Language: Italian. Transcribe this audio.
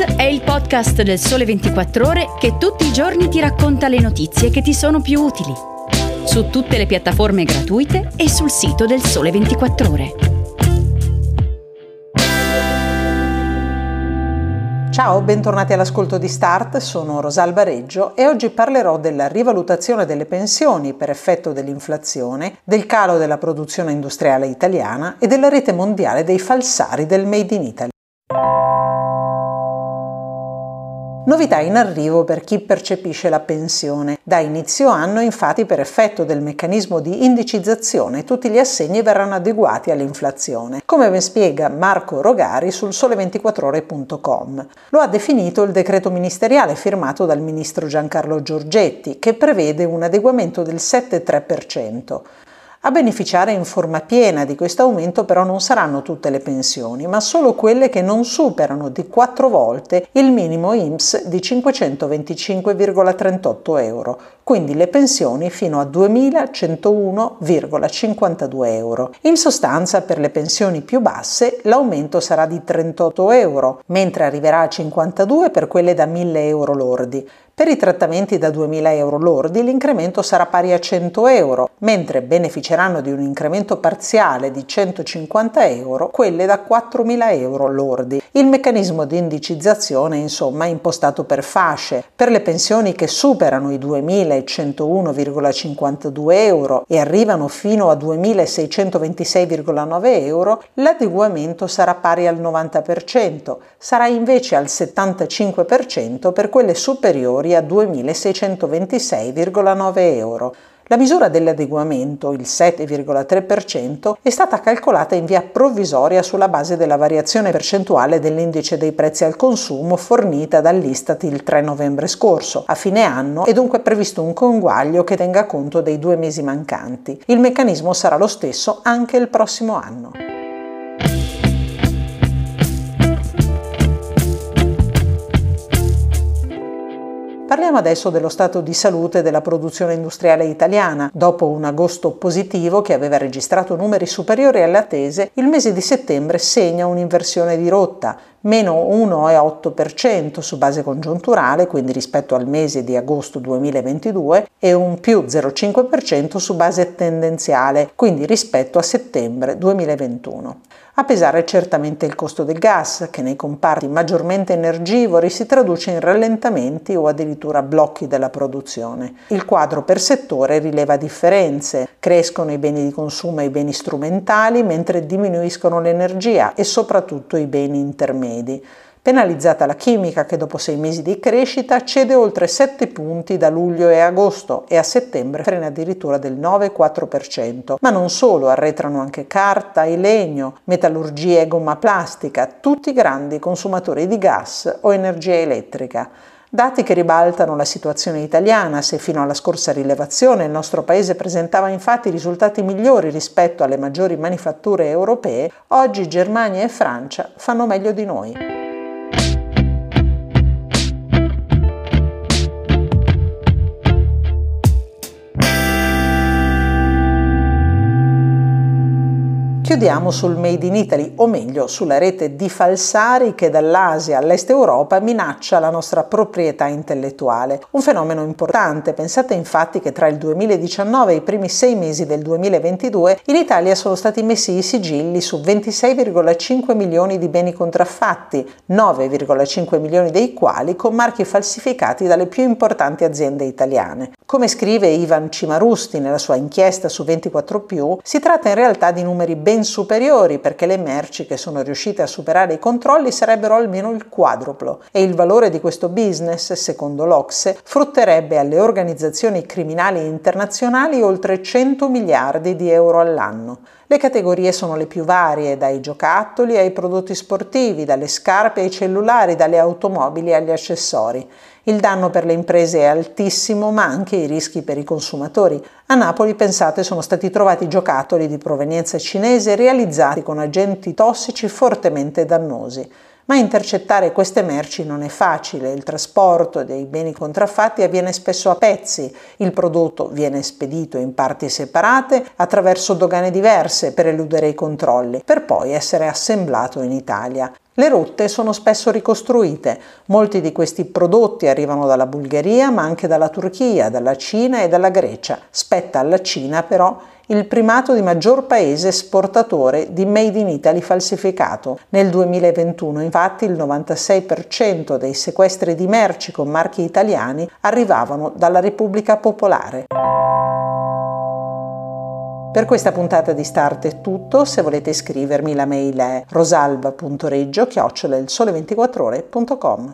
È il podcast del Sole 24 Ore che tutti i giorni ti racconta le notizie che ti sono più utili. Su tutte le piattaforme gratuite e sul sito del Sole 24 Ore. Ciao, bentornati all'ascolto di Start, sono Rosalba Reggio e oggi parlerò della rivalutazione delle pensioni per effetto dell'inflazione, del calo della produzione industriale italiana e della rete mondiale dei falsari del Made in Italy. Novità in arrivo per chi percepisce la pensione. Da inizio anno, infatti, per effetto del meccanismo di indicizzazione, tutti gli assegni verranno adeguati all'inflazione, come ben spiega Marco Rogari sul sole24ore.com. Lo ha definito il decreto ministeriale firmato dal ministro Giancarlo Giorgetti, che prevede un adeguamento del 7,3%. A beneficiare in forma piena di questo aumento però non saranno tutte le pensioni, ma solo quelle che non superano di 4 volte il minimo IMSS di 525,38 euro, quindi le pensioni fino a 2.101,52 euro. In sostanza per le pensioni più basse l'aumento sarà di 38 euro, mentre arriverà a 52 per quelle da 1.000 euro lordi. Per i trattamenti da 2.000 euro lordi l'incremento sarà pari a 100 euro, mentre beneficeranno di un incremento parziale di 150 euro quelle da 4.000 euro lordi. Il meccanismo di indicizzazione insomma è impostato per fasce. Per le pensioni che superano i 2.101,52 euro e arrivano fino a 2.626,9 euro, l'adeguamento sarà pari al 90%, sarà invece al 75% per quelle superiori a 2.626,9 euro. La misura dell'adeguamento, il 7,3%, è stata calcolata in via provvisoria sulla base della variazione percentuale dell'indice dei prezzi al consumo fornita dall'Istat il 3 novembre scorso. A fine anno è dunque previsto un conguaglio che tenga conto dei due mesi mancanti. Il meccanismo sarà lo stesso anche il prossimo anno. Parliamo adesso dello stato di salute della produzione industriale italiana. Dopo un agosto positivo che aveva registrato numeri superiori alle attese, il mese di settembre segna un'inversione di rotta, meno 1,8% su base congiunturale, quindi rispetto al mese di agosto 2022, e un più 0,5% su base tendenziale, quindi rispetto a settembre 2021. A pesare certamente il costo del gas, che nei comparti maggiormente energivori si traduce in rallentamenti o addirittura blocchi della produzione. Il quadro per settore rileva differenze, crescono i beni di consumo e i beni strumentali, mentre diminuiscono l'energia e soprattutto i beni intermedi. Penalizzata la chimica che dopo sei mesi di crescita cede oltre 7 punti da luglio e agosto e a settembre frena addirittura del 9,4%. Ma non solo, arretrano anche carta e legno, metallurgia e gomma plastica, tutti grandi consumatori di gas o energia elettrica. Dati che ribaltano la situazione italiana, se fino alla scorsa rilevazione il nostro paese presentava infatti risultati migliori rispetto alle maggiori manifatture europee, oggi Germania e Francia fanno meglio di noi. Chiudiamo sul Made in Italy, o meglio sulla rete di falsari che dall'Asia all'Est Europa minaccia la nostra proprietà intellettuale. Un fenomeno importante, pensate infatti che tra il 2019 e i primi sei mesi del 2022 in Italia sono stati messi i sigilli su 26,5 milioni di beni contraffatti, 9,5 milioni dei quali con marchi falsificati dalle più importanti aziende italiane. Come scrive Ivan Cimarusti nella sua inchiesta su 24 si tratta in realtà di numeri ben ben superiori perché le merci che sono riuscite a superare i controlli sarebbero almeno il quadruplo e il valore di questo business, secondo l'Ocse, frutterebbe alle organizzazioni criminali internazionali oltre 100 miliardi di euro all'anno. Le categorie sono le più varie, dai giocattoli ai prodotti sportivi, dalle scarpe ai cellulari, dalle automobili agli accessori. Il danno per le imprese è altissimo, ma anche i rischi per i consumatori. A Napoli, pensate, sono stati trovati giocattoli di provenienza cinese realizzati con agenti tossici fortemente dannosi. Ma intercettare queste merci non è facile, il trasporto dei beni contraffatti avviene spesso a pezzi, il prodotto viene spedito in parti separate attraverso dogane diverse per eludere i controlli, per poi essere assemblato in Italia. Le rotte sono spesso ricostruite, molti di questi prodotti arrivano dalla Bulgaria ma anche dalla Turchia, dalla Cina e dalla Grecia. Spetta alla Cina però il primato di maggior paese esportatore di Made in Italy falsificato. Nel 2021 infatti il 96% dei sequestri di merci con marchi italiani arrivavano dalla Repubblica Popolare. Per questa puntata di Start è tutto, se volete iscrivermi la mail è rosalba.reggio-sole24ore.com.